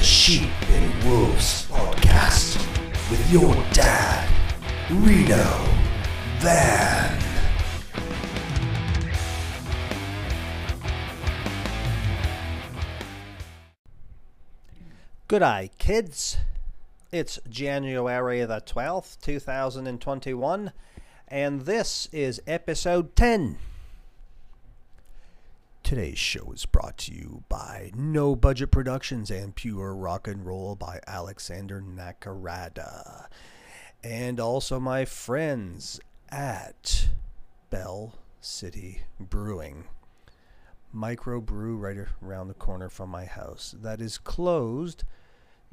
the Sheep and Wolves podcast with your dad, Reno Van. Good eye, kids. It's January the 12th, 2021, and this is episode 10. Today's show is brought to you by No Budget Productions and Pure Rock and Roll by Alexander Nakarada. And also my friends at Bell City Brewing micro brew right around the corner from my house that is closed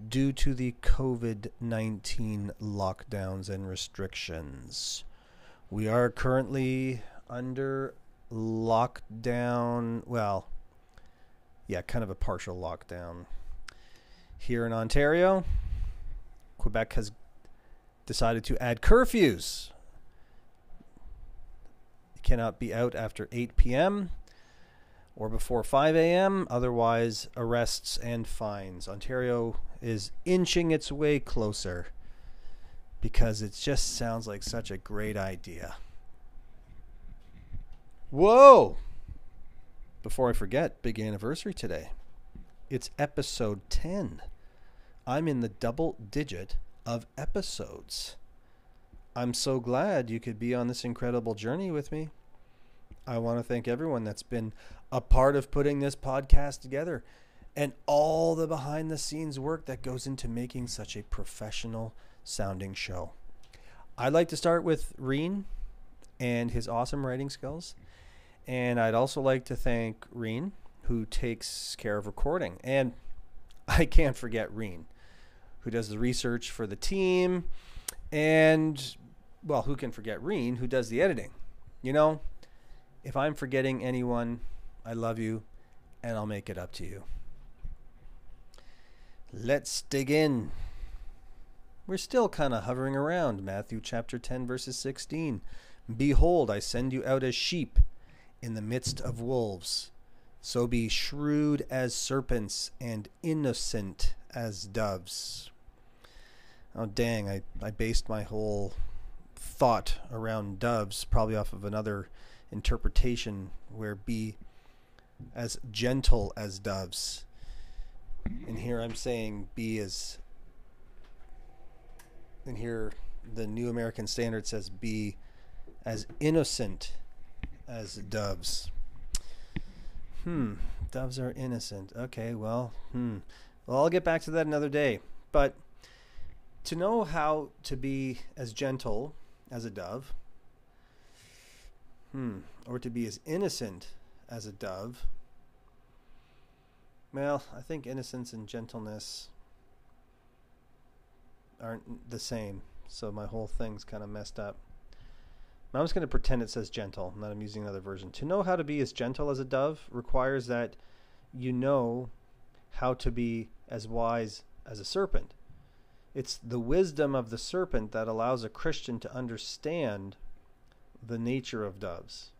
due to the COVID 19 lockdowns and restrictions. We are currently under lockdown, well, yeah, kind of a partial lockdown. Here in Ontario, Quebec has decided to add curfews. You cannot be out after 8 p.m or before 5 a.m., otherwise, arrests and fines. Ontario is inching its way closer because it just sounds like such a great idea. Whoa! Before I forget, big anniversary today. It's episode 10. I'm in the double digit of episodes. I'm so glad you could be on this incredible journey with me. I want to thank everyone that's been a part of putting this podcast together and all the behind the scenes work that goes into making such a professional sounding show. I'd like to start with Reen and his awesome writing skills. And I'd also like to thank Reen, who takes care of recording. And I can't forget Reen, who does the research for the team. And, well, who can forget Reen, who does the editing? You know, if I'm forgetting anyone, I love you, and I'll make it up to you. Let's dig in. We're still kind of hovering around Matthew chapter 10, verses 16. Behold, I send you out as sheep in the midst of wolves. So be shrewd as serpents and innocent as doves. Oh, dang, I, I based my whole thought around doves, probably off of another interpretation where be as gentle as doves. And here I'm saying be as. And here the New American Standard says be as innocent as doves. Hmm, doves are innocent. Okay, well, hmm. Well, I'll get back to that another day. But to know how to be as gentle as a dove, hmm, or to be as innocent as a dove, well, I think innocence and gentleness aren't the same. So my whole thing's kind of messed up. I'm just going to pretend it says gentle, and I'm using another version. To know how to be as gentle as a dove requires that you know how to be as wise as a serpent. It's the wisdom of the serpent that allows a Christian to understand the nature of doves.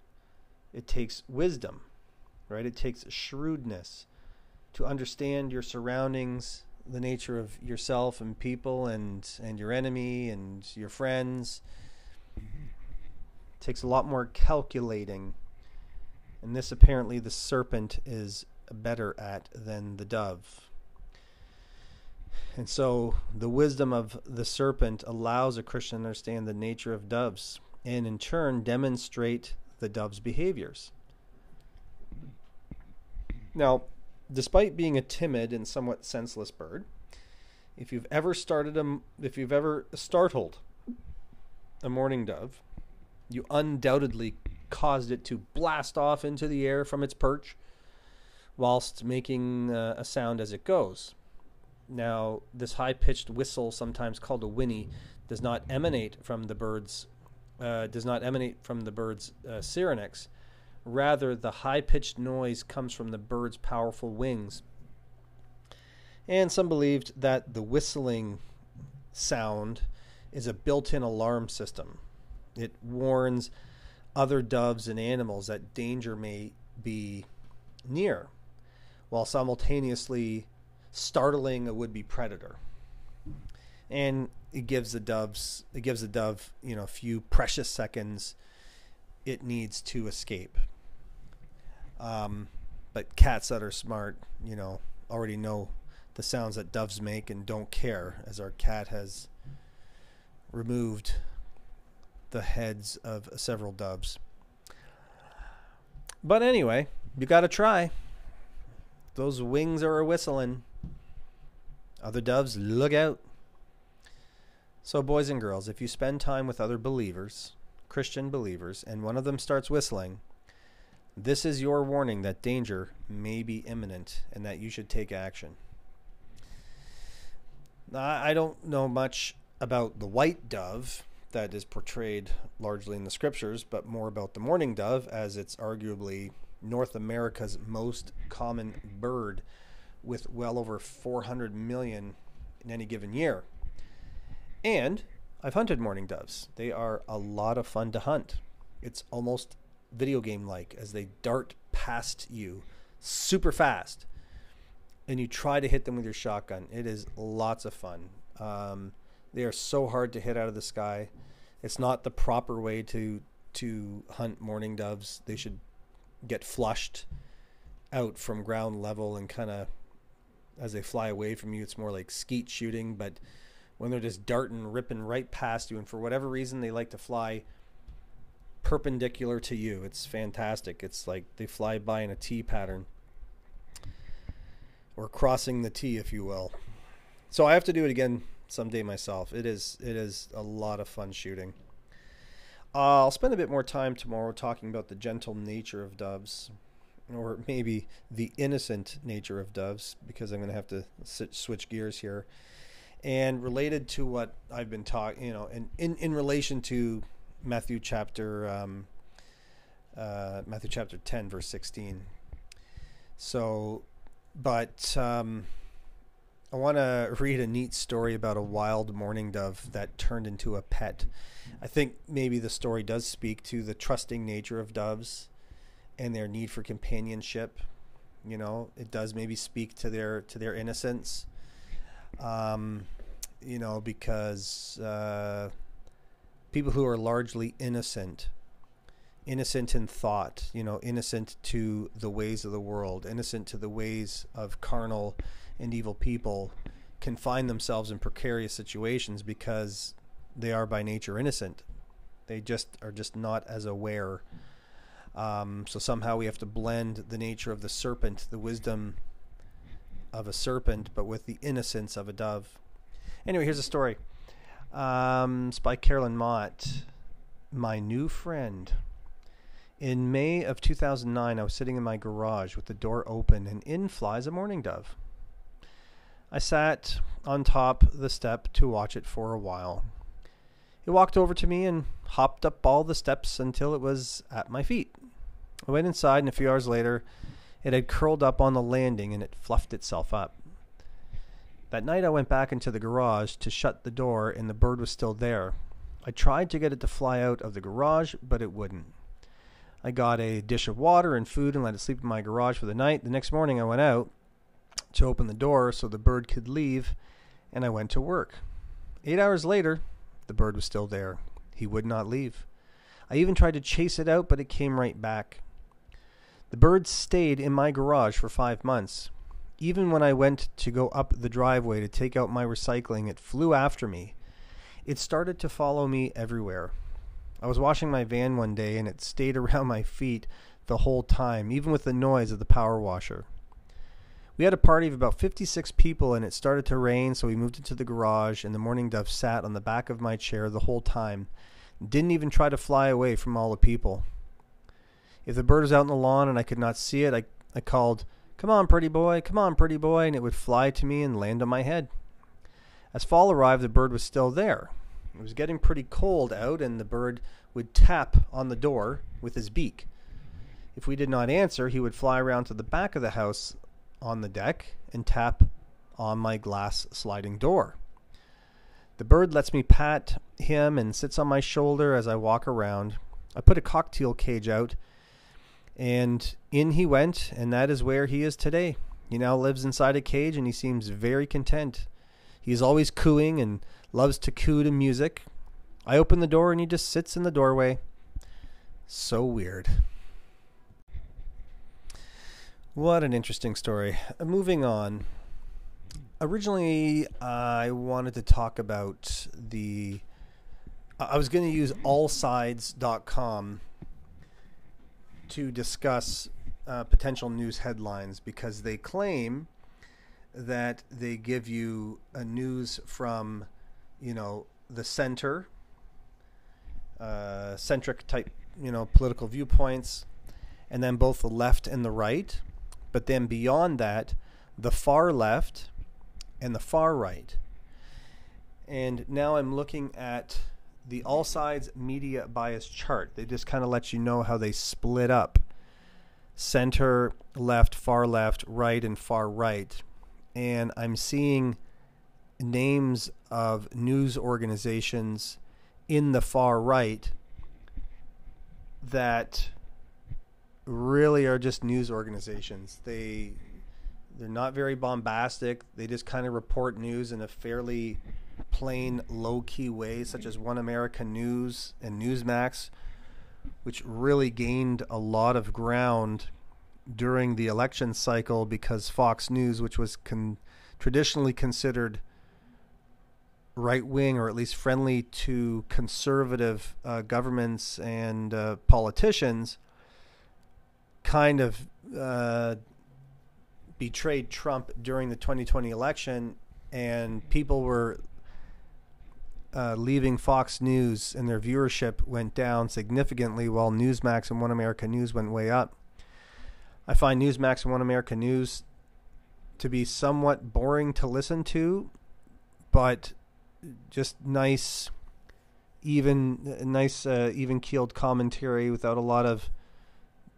It takes wisdom, right? It takes shrewdness to understand your surroundings, the nature of yourself and people and and your enemy and your friends. Takes a lot more calculating. And this apparently the serpent is better at than the dove. And so the wisdom of the serpent allows a Christian to understand the nature of doves and in turn demonstrate the dove's behaviors. Now, despite being a timid and somewhat senseless bird, if you've ever started a, if you've ever startled a mourning dove, you undoubtedly caused it to blast off into the air from its perch whilst making uh, a sound as it goes. Now, this high pitched whistle, sometimes called a whinny, does not emanate from the bird's uh, does not emanate from the bird's uh, syrinx, Rather, the high pitched noise comes from the bird's powerful wings. And some believed that the whistling sound is a built in alarm system. It warns other doves and animals that danger may be near, while simultaneously startling a would-be predator. And it gives the doves it gives the dove, you know, a few precious seconds it needs to escape. Um, but cats that are smart, you know, already know the sounds that doves make and don't care, as our cat has removed the heads of several doves. But anyway, you got to try. Those wings are a whistling. Other doves, look out. So, boys and girls, if you spend time with other believers, Christian believers, and one of them starts whistling, this is your warning that danger may be imminent and that you should take action. I don't know much about the white dove that is portrayed largely in the scriptures, but more about the mourning dove, as it's arguably North America's most common bird with well over 400 million in any given year. And I've hunted mourning doves. They are a lot of fun to hunt. It's almost video game like as they dart past you super fast and you try to hit them with your shotgun. It is lots of fun. Um, they are so hard to hit out of the sky. It's not the proper way to to hunt mourning doves. They should get flushed out from ground level and kind of as they fly away from you. It's more like skeet shooting, but when they're just darting, ripping right past you, and for whatever reason they like to fly perpendicular to you. It's fantastic. It's like they fly by in a T pattern or crossing the T, if you will. So I have to do it again someday myself. It is it is a lot of fun shooting. Uh, I'll spend a bit more time tomorrow talking about the gentle nature of doves, or maybe the innocent nature of doves, because I'm going to have to sit, switch gears here. And related to what I've been talking, you know, in, in, in relation to Matthew chapter um, uh, Matthew chapter 10, verse 16. So, but um, I want to read a neat story about a wild mourning dove that turned into a pet. I think maybe the story does speak to the trusting nature of doves and their need for companionship. You know, it does maybe speak to their to their innocence. Um, you know, because uh, people who are largely innocent, innocent in thought, you know, innocent to the ways of the world, innocent to the ways of carnal and evil people can find themselves in precarious situations because they are by nature innocent. They just are just not as aware. Um, so somehow we have to blend the nature of the serpent, the wisdom of a serpent, but with the innocence of a dove. Anyway, here's a story. Um, it's by Carolyn Mott. My new friend. In May of 2009, I was sitting in my garage with the door open, and in flies a mourning dove. I sat on top the step to watch it for a while. It walked over to me and hopped up all the steps until it was at my feet. I went inside, and a few hours later, it had curled up on the landing and it fluffed itself up. That night, I went back into the garage to shut the door, and the bird was still there. I tried to get it to fly out of the garage, but it wouldn't. I got a dish of water and food and let it sleep in my garage for the night. The next morning, I went out to open the door so the bird could leave, and I went to work. Eight hours later, the bird was still there. He would not leave. I even tried to chase it out, but it came right back. The bird stayed in my garage for five months. Even when I went to go up the driveway to take out my recycling, it flew after me. It started to follow me everywhere. I was washing my van one day and it stayed around my feet the whole time, even with the noise of the power washer. We had a party of about 56 people and it started to rain, so we moved into the garage and the mourning dove sat on the back of my chair the whole time. Didn't even try to fly away from all the people. If the bird was out in the lawn and I could not see it, I, I called, Come on, pretty boy, come on, pretty boy, and it would fly to me and land on my head. As fall arrived, the bird was still there. It was getting pretty cold out, and the bird would tap on the door with his beak. If we did not answer, he would fly around to the back of the house on the deck and tap on my glass sliding door. The bird lets me pat him and sits on my shoulder as I walk around. I put a cockatiel cage out and in he went, and that is where he is today. He now lives inside a cage and he seems very content. He is always cooing and loves to coo to music. I open the door and he just sits in the doorway. So weird. What an interesting story. Uh, moving on. Originally, I wanted to talk about the. I was going to use allsides.com to discuss uh, potential news headlines because they claim that they give you a news from, you know, the center, uh, centric type, you know, political viewpoints, and then both the left and the right. But then beyond that, the far left and the far right. And now I'm looking at the all sides media bias chart. They just kind of let you know how they split up center, left, far left, right, and far right. And I'm seeing names of news organizations in the far right that really are just news organizations. They they're not very bombastic. They just kind of report news in a fairly plain, low key way, such as One America News and Newsmax, which really gained a lot of ground during the election cycle because Fox News, which was con- traditionally considered right wing or at least friendly to conservative uh, governments and uh, politicians, kind of uh, betrayed Trump during the 2020 election, and people were uh, leaving Fox News, and their viewership went down significantly, while Newsmax and One America News went way up. I find Newsmax and One America News to be somewhat boring to listen to, but just nice, even nice, uh, even keeled commentary without a lot of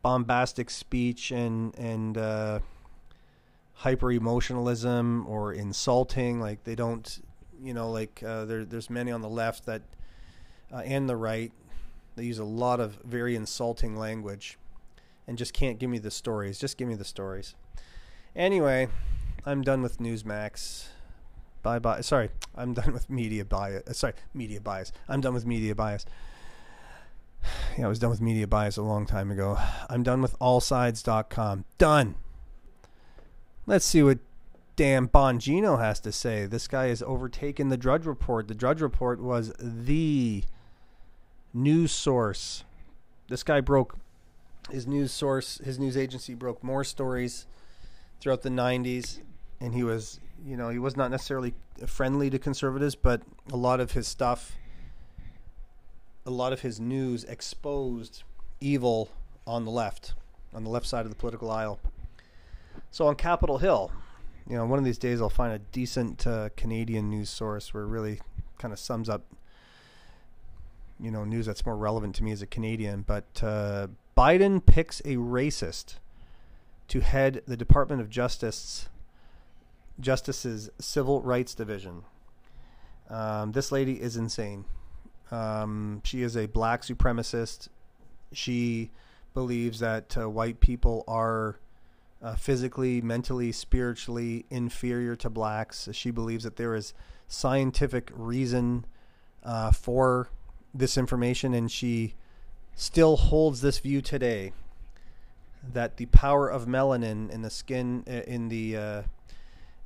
bombastic speech and and uh, hyper emotionalism or insulting. Like they don't, you know, like uh, there, there's many on the left that uh, and the right. They use a lot of very insulting language, and just can't give me the stories. Just give me the stories. Anyway, I'm done with Newsmax. Bye bye. Sorry, I'm done with media bias. Sorry, media bias. I'm done with media bias. Yeah, I was done with media bias a long time ago. I'm done with allsides.com. Done. Let's see what Dan Bongino has to say. This guy has overtaken the Drudge Report. The Drudge Report was the news source. This guy broke his news source, his news agency broke more stories throughout the 90s and he was, you know, he was not necessarily friendly to conservatives, but a lot of his stuff a lot of his news exposed evil on the left, on the left side of the political aisle. So on Capitol Hill, you know, one of these days I'll find a decent uh, Canadian news source where it really kind of sums up, you know, news that's more relevant to me as a Canadian. But uh, Biden picks a racist to head the Department of Justice, Justice's Civil Rights Division. Um, this lady is insane. Um, she is a black supremacist. She believes that uh, white people are uh, physically, mentally, spiritually inferior to blacks. She believes that there is scientific reason uh, for this information, and she still holds this view today that the power of melanin in the skin, uh, in the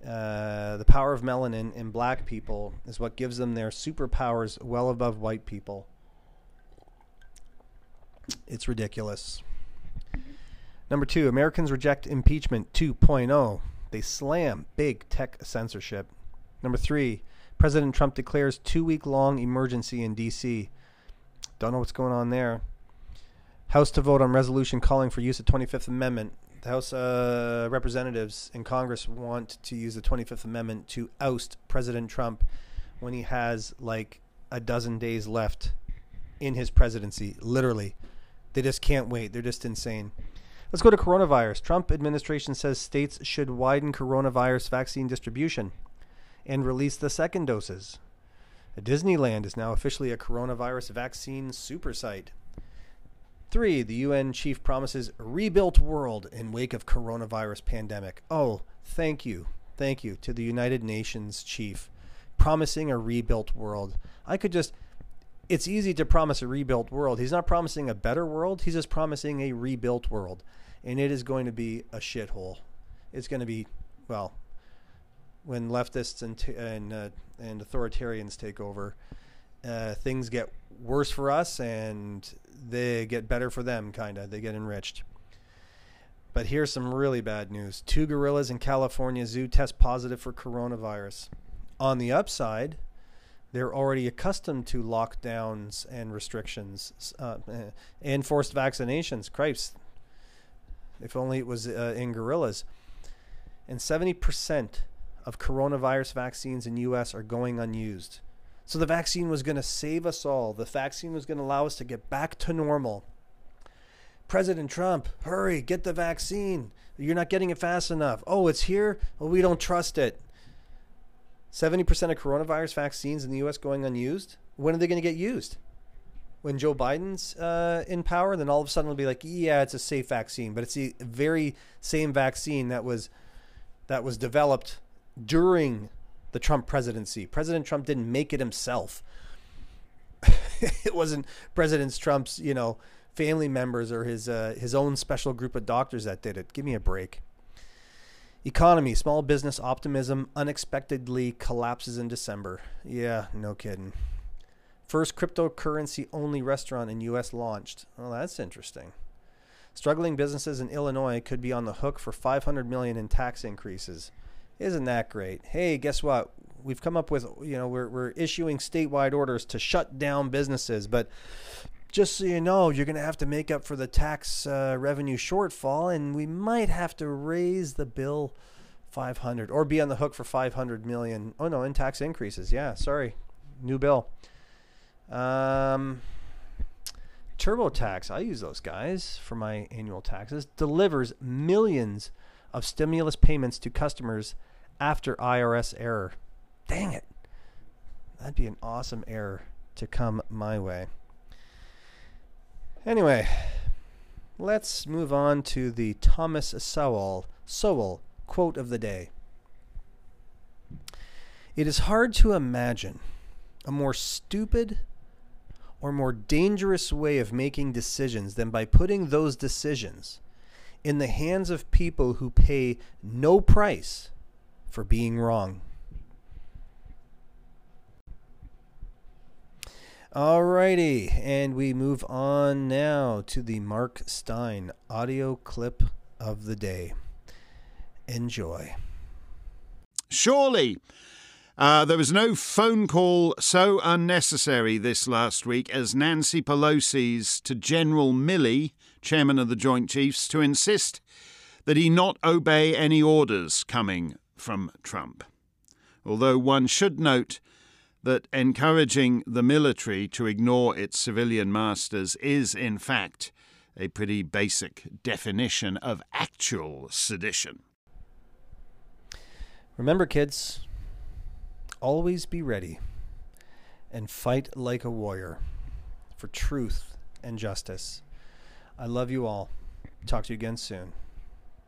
uh, the power of melanin in black people is what gives them their superpowers well above white people. It's ridiculous. Number two, Americans reject impeachment 2.0. They slam big tech censorship. Number three, President Trump declares two week long emergency in D.C. Don't know what's going on there. House to vote on resolution calling for use of 25th Amendment the House uh, Representatives in Congress want to use the 25th Amendment to oust President Trump when he has like a dozen days left in his presidency. Literally, they just can't wait. They're just insane. Let's go to coronavirus. Trump administration says states should widen coronavirus vaccine distribution and release the second doses. Disneyland is now officially a coronavirus vaccine super site. Three, the UN chief promises rebuilt world in wake of coronavirus pandemic. Oh, thank you, thank you to the United Nations chief promising a rebuilt world. I could just, it's easy to promise a rebuilt world. He's not promising a better world, he's just promising a rebuilt world. And it is going to be a shithole. It's going to be, well, when leftists and, and, uh, and authoritarians take over, uh, things get worse for us and they get better for them, kind of. They get enriched. But here's some really bad news. Two gorillas in California zoo test positive for coronavirus. On the upside, they're already accustomed to lockdowns and restrictions, uh, eh, and forced vaccinations. Christ, if only it was uh, in gorillas. And 70% of coronavirus vaccines in U.S. are going unused. So the vaccine was going to save us all. The vaccine was going to allow us to get back to normal. President Trump, hurry, get the vaccine. You're not getting it fast enough. Oh, it's here? Well, we don't trust it. 70% of coronavirus vaccines in the U.S. going unused. When are they going to get used? When Joe Biden's uh, in power, then all of a sudden it'll be like, yeah, it's a safe vaccine, but it's the very same vaccine that was that was developed during the Trump presidency. President Trump didn't make it himself. it wasn't President Trump's, you know, family members or his uh, his own special group of doctors that did it. Give me a break. Economy, small business optimism unexpectedly collapses in December. Yeah, no kidding. First cryptocurrency only restaurant in US launched. Well, that's interesting. Struggling businesses in Illinois could be on the hook for 500 million in tax increases. Isn't that great? Hey, guess what? We've come up with, you know, we're, we're issuing statewide orders to shut down businesses, but just so you know, you're going to have to make up for the tax uh, revenue shortfall, and we might have to raise the bill 500 or be on the hook for 500 million. Oh no, in tax increases. Yeah, sorry, new bill. Um, TurboTax, I use those guys for my annual taxes. Delivers millions of stimulus payments to customers after IRS error. Dang it, that'd be an awesome error to come my way. Anyway, let's move on to the Thomas Sowell, Sowell quote of the day. It is hard to imagine a more stupid or more dangerous way of making decisions than by putting those decisions in the hands of people who pay no price for being wrong. Alrighty, and we move on now to the Mark Steyn audio clip of the day. Enjoy. Surely. Uh, there was no phone call so unnecessary this last week as Nancy Pelosi's to General Milley, chairman of the Joint Chiefs, to insist that he not obey any orders coming from Trump. Although one should note that encouraging the military to ignore its civilian masters is, in fact, a pretty basic definition of actual sedition. Remember, kids, always be ready and fight like a warrior for truth and justice. I love you all. Talk to you again soon.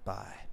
Bye.